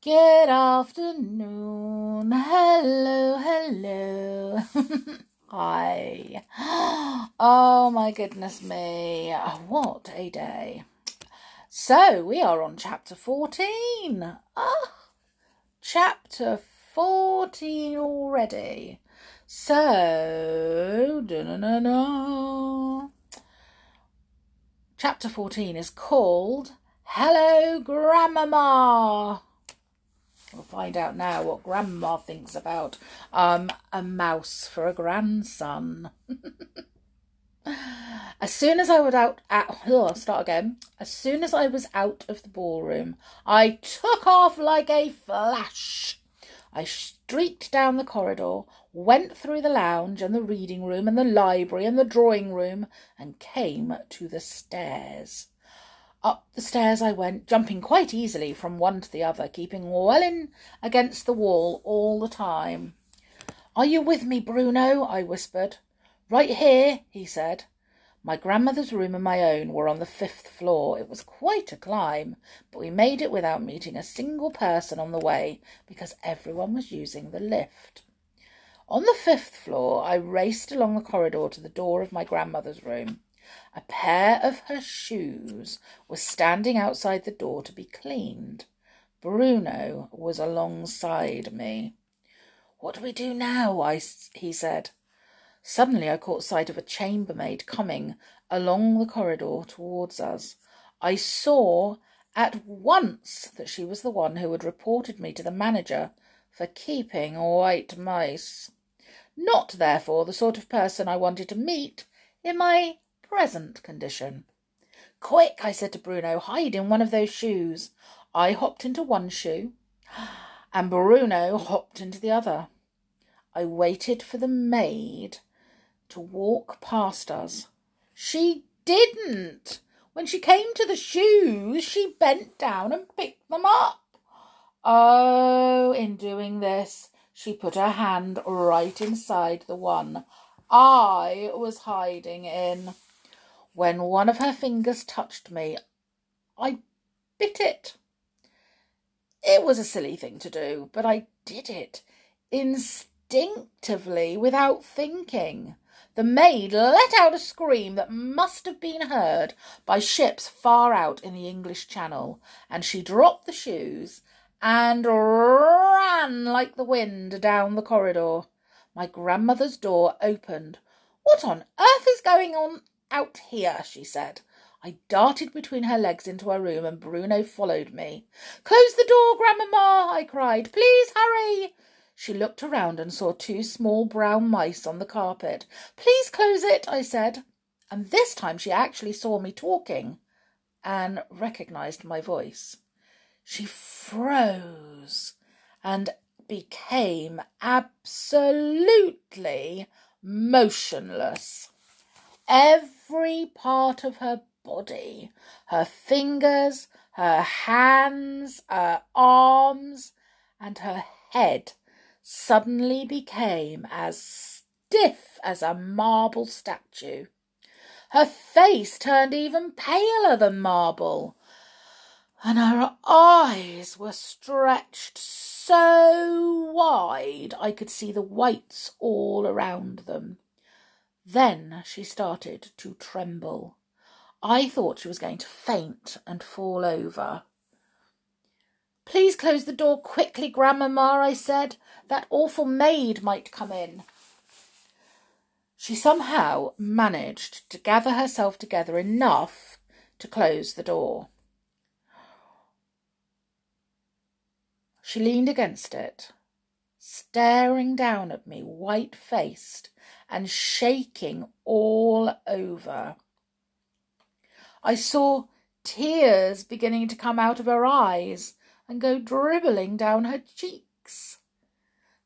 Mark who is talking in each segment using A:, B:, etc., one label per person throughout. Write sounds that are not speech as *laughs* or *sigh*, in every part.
A: Good afternoon. Hello, hello. *laughs* Hi. Oh my goodness me. What a day. So we are on chapter 14. Ah, chapter 14 already. So, da-na-na-na. chapter 14 is called Hello, Grandmamma. We'll find out now what Grandma thinks about um, a mouse for a grandson. *laughs* as soon as I was out, at, *laughs* oh, start again. As soon as I was out of the ballroom, I took off like a flash. I streaked down the corridor, went through the lounge and the reading room and the library and the drawing room, and came to the stairs. Up the stairs I went, jumping quite easily from one to the other, keeping well in against the wall all the time. Are you with me, Bruno? I whispered. Right here, he said. My grandmother's room and my own were on the fifth floor. It was quite a climb, but we made it without meeting a single person on the way because everyone was using the lift. On the fifth floor, I raced along the corridor to the door of my grandmother's room. A pair of her shoes was standing outside the door to be cleaned. Bruno was alongside me. What do we do now? I, he said. Suddenly I caught sight of a chambermaid coming along the corridor towards us. I saw at once that she was the one who had reported me to the manager for keeping white mice. Not, therefore, the sort of person I wanted to meet in my present condition. Quick, I said to Bruno, hide in one of those shoes. I hopped into one shoe, and Bruno hopped into the other. I waited for the maid to walk past us. She didn't. When she came to the shoes, she bent down and picked them up. Oh, in doing this, she put her hand right inside the one I was hiding in. When one of her fingers touched me, I bit it. It was a silly thing to do, but I did it instinctively without thinking. The maid let out a scream that must have been heard by ships far out in the English Channel, and she dropped the shoes and ran like the wind down the corridor. My grandmother's door opened. What on earth is going on out here, she said. I darted between her legs into her room, and Bruno followed me. Close the door, Grandmamma, I cried. Please hurry. She looked around and saw two small brown mice on the carpet. Please close it, I said. And this time she actually saw me talking and recognized my voice. She froze and became absolutely motionless. Every part of her body, her fingers, her hands, her arms, and her head suddenly became as stiff as a marble statue. Her face turned even paler than marble, and her eyes were stretched so wide I could see the whites all around them. Then she started to tremble. I thought she was going to faint and fall over. Please close the door quickly, Grandmamma, I said. That awful maid might come in. She somehow managed to gather herself together enough to close the door. She leaned against it, staring down at me, white faced and shaking all over. I saw tears beginning to come out of her eyes and go dribbling down her cheeks.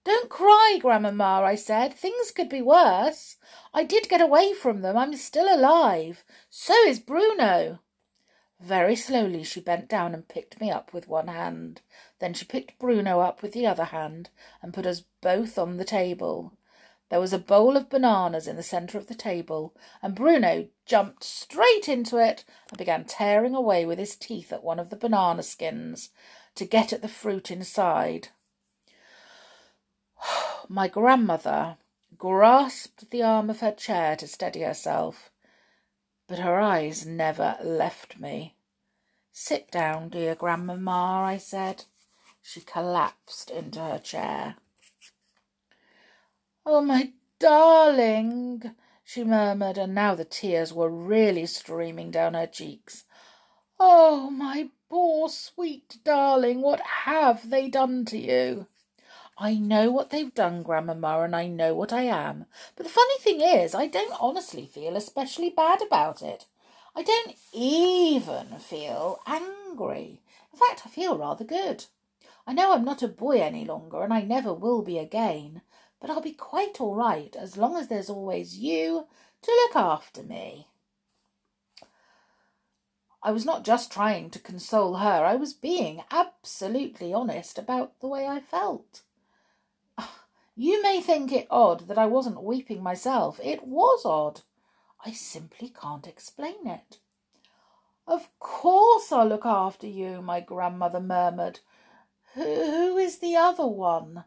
A: Don't cry, Grandmamma, I said. Things could be worse. I did get away from them. I'm still alive. So is Bruno. Very slowly she bent down and picked me up with one hand. Then she picked Bruno up with the other hand and put us both on the table. There was a bowl of bananas in the centre of the table, and Bruno jumped straight into it and began tearing away with his teeth at one of the banana skins. to get at the fruit inside. *sighs* My grandmother grasped the arm of her chair to steady herself, but her eyes never left me. Sit down, dear grandmamma, I said. She collapsed into her chair. Oh, my darling, she murmured, and now the tears were really streaming down her cheeks. Oh, my poor sweet darling, what have they done to you? I know what they've done, Grandmamma, and I know what I am. But the funny thing is, I don't honestly feel especially bad about it. I don't even feel angry. In fact, I feel rather good. I know I'm not a boy any longer, and I never will be again, but I'll be quite all right as long as there's always you to look after me. I was not just trying to console her, I was being absolutely honest about the way I felt. *sighs* You may think it odd that I wasn't weeping myself. It was odd. I simply can't explain it. Of course I'll look after you, my grandmother murmured. Who is the other one?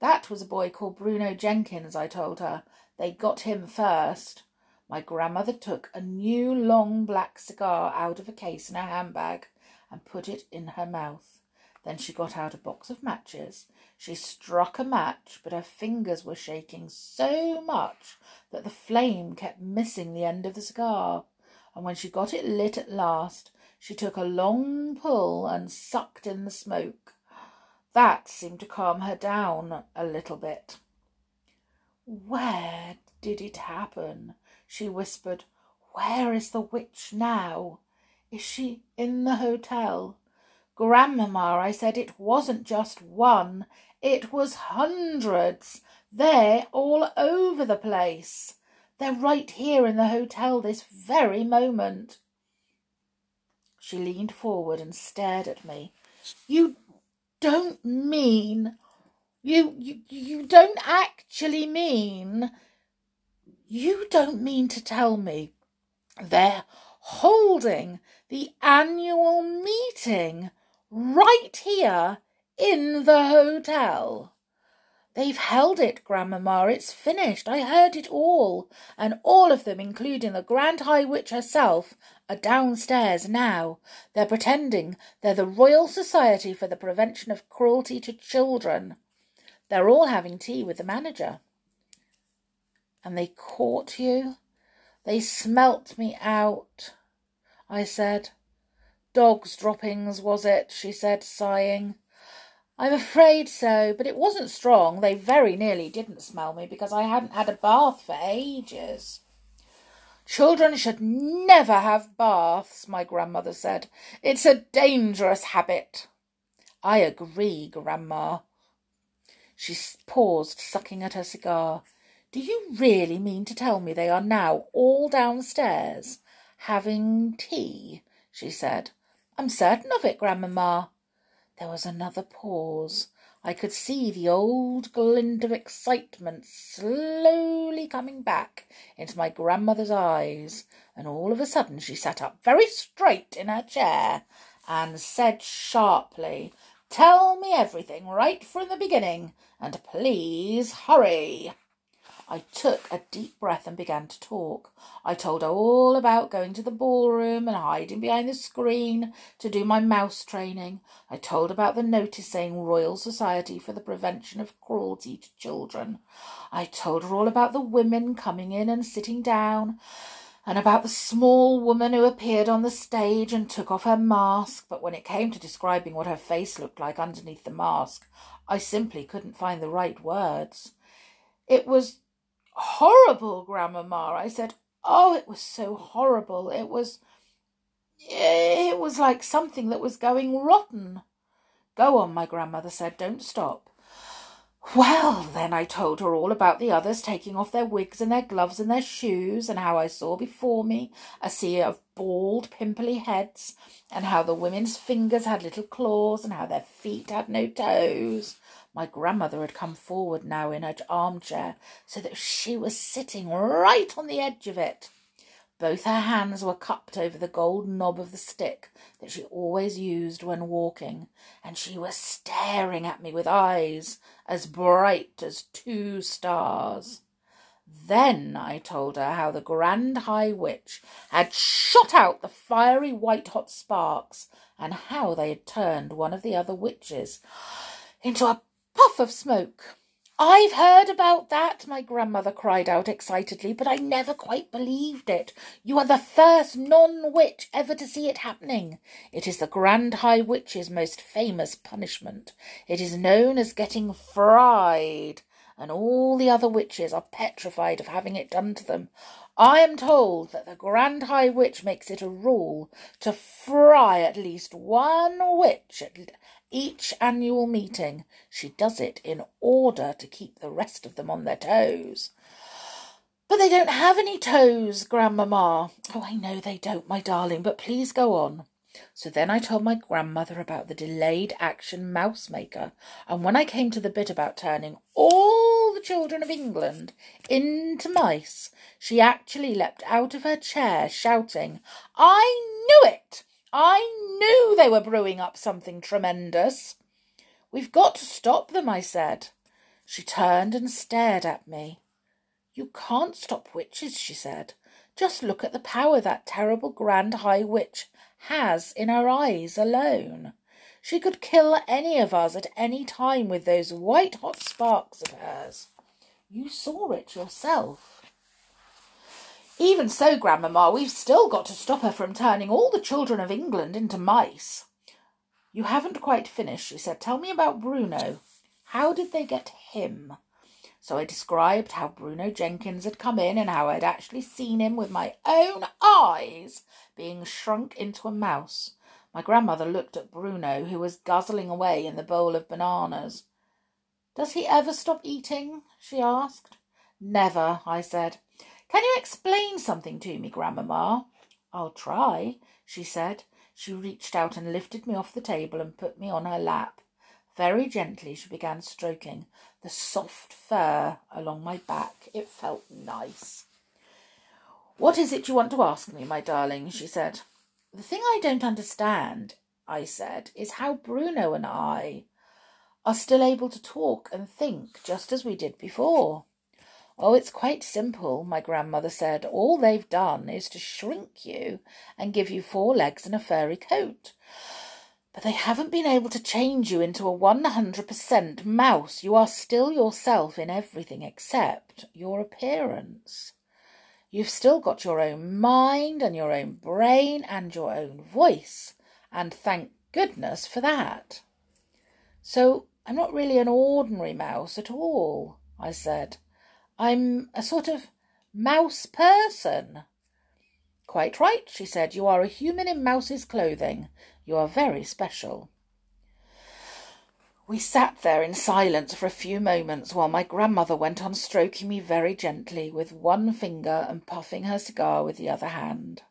A: That was a boy called Bruno Jenkins, I told her. They got him first. My grandmother took a new long black cigar out of a case in her handbag and put it in her mouth. Then she got out a box of matches. She struck a match, but her fingers were shaking so much that the flame kept missing the end of the cigar. And when she got it lit at last, she took a long pull and sucked in the smoke. That seemed to calm her down a little bit. Where did it happen? she whispered. Where is the witch now? Is she in the hotel? Grandmamma, I said, it wasn't just one, it was hundreds. They're all over the place. They're right here in the hotel this very moment. She leaned forward and stared at me. You don't mean you you you don't actually mean you don't mean to tell me they're holding the annual meeting right here in the hotel. They've held it, Grandmamma. It's finished. I heard it all. And all of them, including the Grand High Witch herself, are downstairs now. They're pretending they're the Royal Society for the Prevention of Cruelty to Children. They're all having tea with the manager. And they caught you? They smelt me out, I said. Dog's droppings, was it? she said, sighing. I'm afraid so, but it wasn't strong. They very nearly didn't smell me because I hadn't had a bath for ages. Children should never have baths, my grandmother said. It's a dangerous habit. I agree, Grandma. She paused, sucking at her cigar. Do you really mean to tell me they are now all downstairs having tea? she said. I'm certain of it, Grandmamma. There was another pause. I could see the old glint of excitement slowly coming back into my grandmother's eyes, and all of a sudden she sat up very straight in her chair and said sharply, Tell me everything right from the beginning, and please hurry. I took a deep breath and began to talk. I told her all about going to the ballroom and hiding behind the screen to do my mouse training. I told about the notice saying Royal Society for the Prevention of Cruelty to Children. I told her all about the women coming in and sitting down and about the small woman who appeared on the stage and took off her mask, but when it came to describing what her face looked like underneath the mask, I simply couldn't find the right words. It was horrible, Grandmamma. I said, Oh, it was so horrible. It was. It was like something that was going rotten. Go on, my grandmother said. Don't stop. Well, then I told her all about the others taking off their wigs and their gloves and their shoes, and how I saw before me a sea of bald, pimply heads, and how the women's fingers had little claws, and how their feet had no toes, my grandmother had come forward now in her armchair so that she was sitting right on the edge of it. Both her hands were cupped over the gold knob of the stick that she always used when walking, and she was staring at me with eyes as bright as two stars. Then I told her how the Grand High Witch had shot out the fiery white hot sparks, and how they had turned one of the other witches into a puff of smoke. I've heard about that, my grandmother cried out excitedly, but I never quite believed it. You are the first non witch ever to see it happening. It is the Grand High Witch's most famous punishment. It is known as getting fried, and all the other witches are petrified of having it done to them. I am told that the Grand High Witch makes it a rule to fry at least one witch at each annual meeting. She does it in order to keep the rest of them on their toes. But they don't have any toes, Grandmamma. Oh, I know they don't, my darling, but please go on. So then I told my grandmother about the delayed action mouse maker, and when I came to the bit about turning all the children of England into mice, she actually leapt out of her chair, shouting, I knew it! I knew they were brewing up something tremendous. We've got to stop them, I said. She turned and stared at me. You can't stop witches, she said. Just look at the power that terrible grand high witch has in her eyes alone. She could kill any of us at any time with those white hot sparks of hers. You saw it yourself. Even so, Grandmamma, we've still got to stop her from turning all the children of England into mice. You haven't quite finished, she said. Tell me about Bruno. How did they get him? So I described how Bruno Jenkins had come in and how I'd actually seen him with my own eyes being shrunk into a mouse. My grandmother looked at Bruno, who was guzzling away in the bowl of bananas. Does he ever stop eating? she asked. Never, I said. Can you explain something to me, Grandmamma? I'll try, she said. She reached out and lifted me off the table and put me on her lap. Very gently she began stroking the soft fur along my back. It felt nice. What is it you want to ask me, my darling? she said. The thing I don't understand, I said, is how Bruno and I are still able to talk and think just as we did before. Oh, it's quite simple, my grandmother said. All they've done is to shrink you and give you four legs and a furry coat. But they haven't been able to change you into a 100% mouse. You are still yourself in everything except your appearance. You've still got your own mind and your own brain and your own voice, and thank goodness for that. So I'm not really an ordinary mouse at all, I said. I'm a sort of mouse person. Quite right, she said. You are a human in mouse's clothing. You are very special. We sat there in silence for a few moments while my grandmother went on stroking me very gently with one finger and puffing her cigar with the other hand.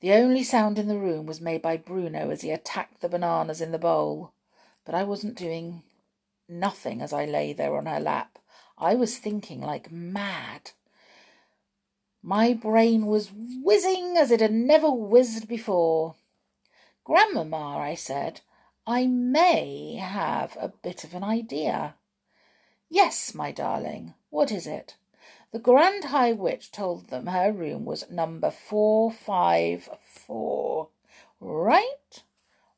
A: The only sound in the room was made by Bruno as he attacked the bananas in the bowl, but I wasn't doing nothing as I lay there on her lap. I was thinking like mad. My brain was whizzing as it had never whizzed before. Grandmamma, I said, I may have a bit of an idea. Yes, my darling, what is it? The Grand High Witch told them her room was number 454. Right?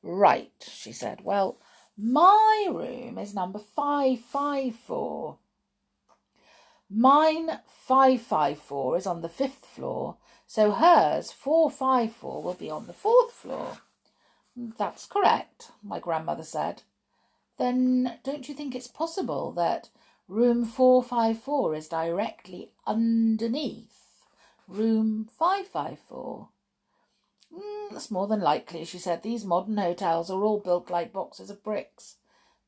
A: Right, she said. Well, my room is number 554. Mine 554 is on the fifth floor, so hers 454 will be on the fourth floor. That's correct, my grandmother said. Then don't you think it's possible that room 454 is directly underneath room 554? Mm, that's more than likely, she said. These modern hotels are all built like boxes of bricks.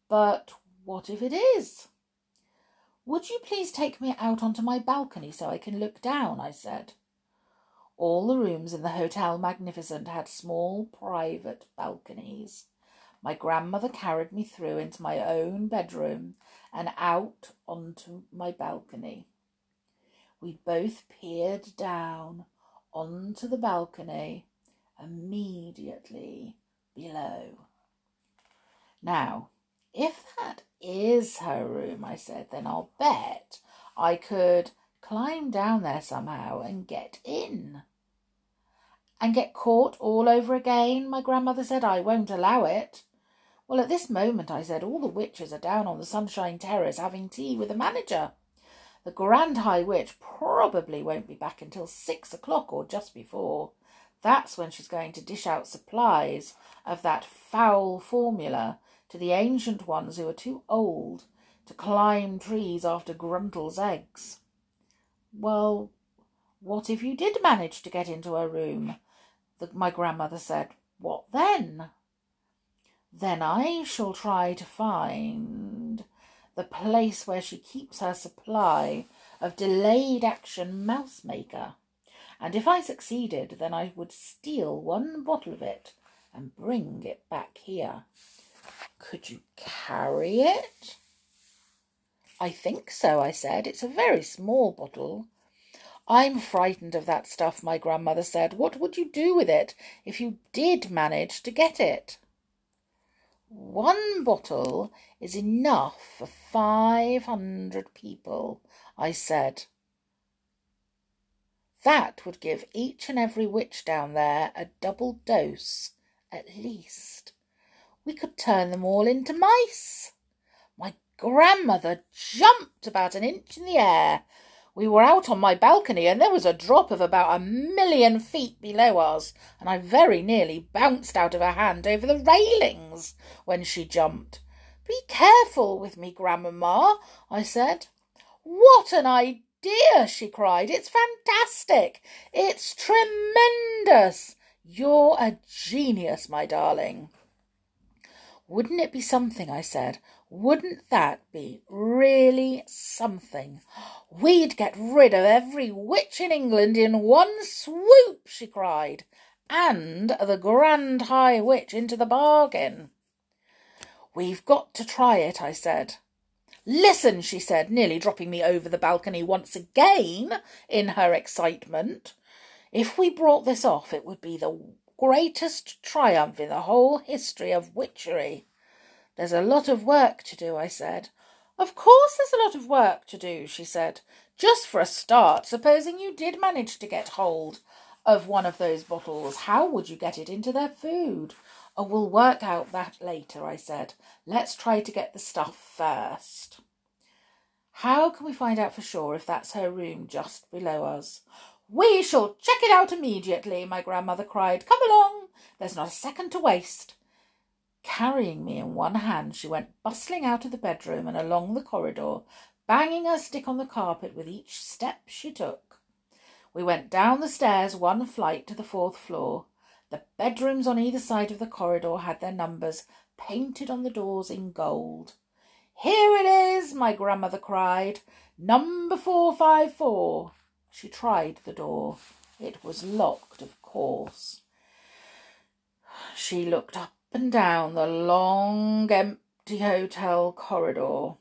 A: But what if it is? Would you please take me out onto my balcony so I can look down? I said. All the rooms in the Hotel Magnificent had small private balconies. My grandmother carried me through into my own bedroom and out onto my balcony. We both peered down onto the balcony immediately below. Now, if that is her room, I said, then I'll bet I could climb down there somehow and get in. And get caught all over again, my grandmother said. I won't allow it. Well, at this moment, I said, all the witches are down on the Sunshine Terrace having tea with the manager. The Grand High Witch probably won't be back until six o'clock or just before. That's when she's going to dish out supplies of that foul formula to the ancient ones who are too old to climb trees after Gruntle's eggs. Well, what if you did manage to get into her room? The, my grandmother said. What then? Then I shall try to find the place where she keeps her supply of delayed action mouse maker. And if I succeeded, then I would steal one bottle of it and bring it back here. Could you carry it? I think so, I said. It's a very small bottle. I'm frightened of that stuff, my grandmother said. What would you do with it if you did manage to get it? One bottle is enough for five hundred people, I said. That would give each and every witch down there a double dose, at least. We could turn them all into mice. Grandmother jumped about an inch in the air. We were out on my balcony, and there was a drop of about a million feet below us, and I very nearly bounced out of her hand over the railings when she jumped. Be careful with me, Grandmamma, I said. What an idea! she cried. It's fantastic. It's tremendous. You're a genius, my darling. Wouldn't it be something? I said. Wouldn't that be really something? We'd get rid of every witch in England in one swoop, she cried, and the Grand High Witch into the bargain. We've got to try it, I said. Listen, she said, nearly dropping me over the balcony once again in her excitement. If we brought this off, it would be the greatest triumph in the whole history of witchery. There's a lot of work to do, I said. Of course there's a lot of work to do, she said. Just for a start, supposing you did manage to get hold of one of those bottles, how would you get it into their food? Oh, we'll work out that later, I said. Let's try to get the stuff first. How can we find out for sure if that's her room just below us? We shall check it out immediately, my grandmother cried. Come along. There's not a second to waste. Carrying me in one hand, she went bustling out of the bedroom and along the corridor, banging her stick on the carpet with each step she took. We went down the stairs one flight to the fourth floor. The bedrooms on either side of the corridor had their numbers painted on the doors in gold. Here it is, my grandmother cried. Number four five four. She tried the door. It was locked, of course. She looked up and down the long, empty hotel corridor.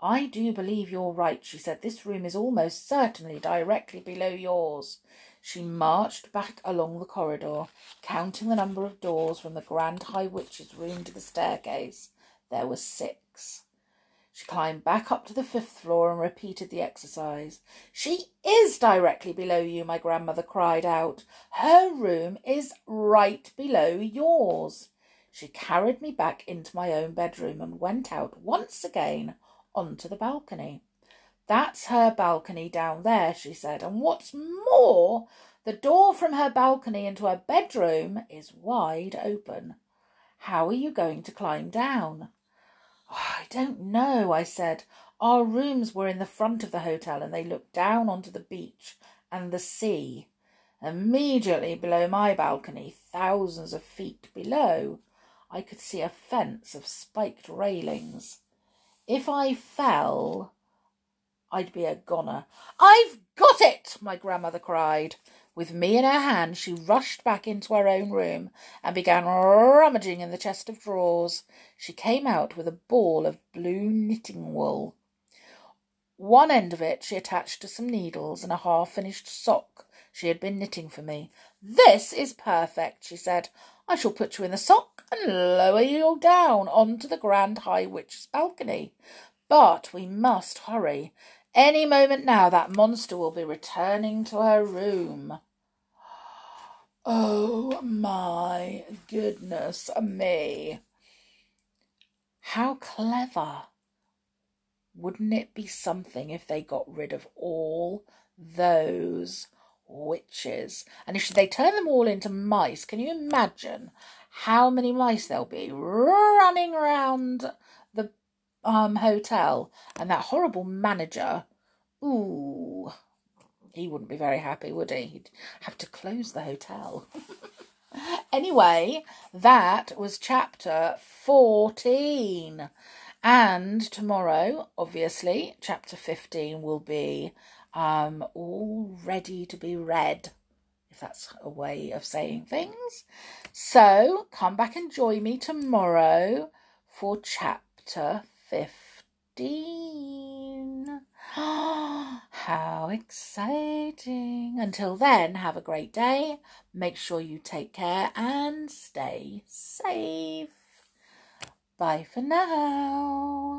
A: I do believe you're right, she said. This room is almost certainly directly below yours. She marched back along the corridor, counting the number of doors from the Grand High Witch's room to the staircase. There were six. She climbed back up to the fifth floor and repeated the exercise. She is directly below you, my grandmother cried out. Her room is right below yours. She carried me back into my own bedroom and went out once again onto the balcony. That's her balcony down there, she said. And what's more, the door from her balcony into her bedroom is wide open. How are you going to climb down? Oh, I don't know, I said. Our rooms were in the front of the hotel and they looked down onto the beach and the sea. Immediately below my balcony, thousands of feet below, I could see a fence of spiked railings. If I fell, I'd be a goner. I've got it! my grandmother cried. With me in her hand, she rushed back into her own room and began rummaging in the chest of drawers. She came out with a ball of blue knitting wool. One end of it she attached to some needles and a half finished sock she had been knitting for me. This is perfect, she said. I shall put you in the sock and lower you down onto the Grand High Witch's balcony. But we must hurry. Any moment now that monster will be returning to her room. Oh my goodness me. How clever. Wouldn't it be something if they got rid of all those witches? And if they turn them all into mice, can you imagine how many mice there'll be running around the um, hotel? And that horrible manager, ooh, he wouldn't be very happy, would he? He'd have to close the hotel. *laughs* anyway, that was chapter 14. And tomorrow, obviously, chapter 15 will be um, all ready to be read, if that's a way of saying things. So come back and join me tomorrow for chapter 15. *gasps* How exciting! Until then, have a great day. Make sure you take care and stay safe. Bye for now.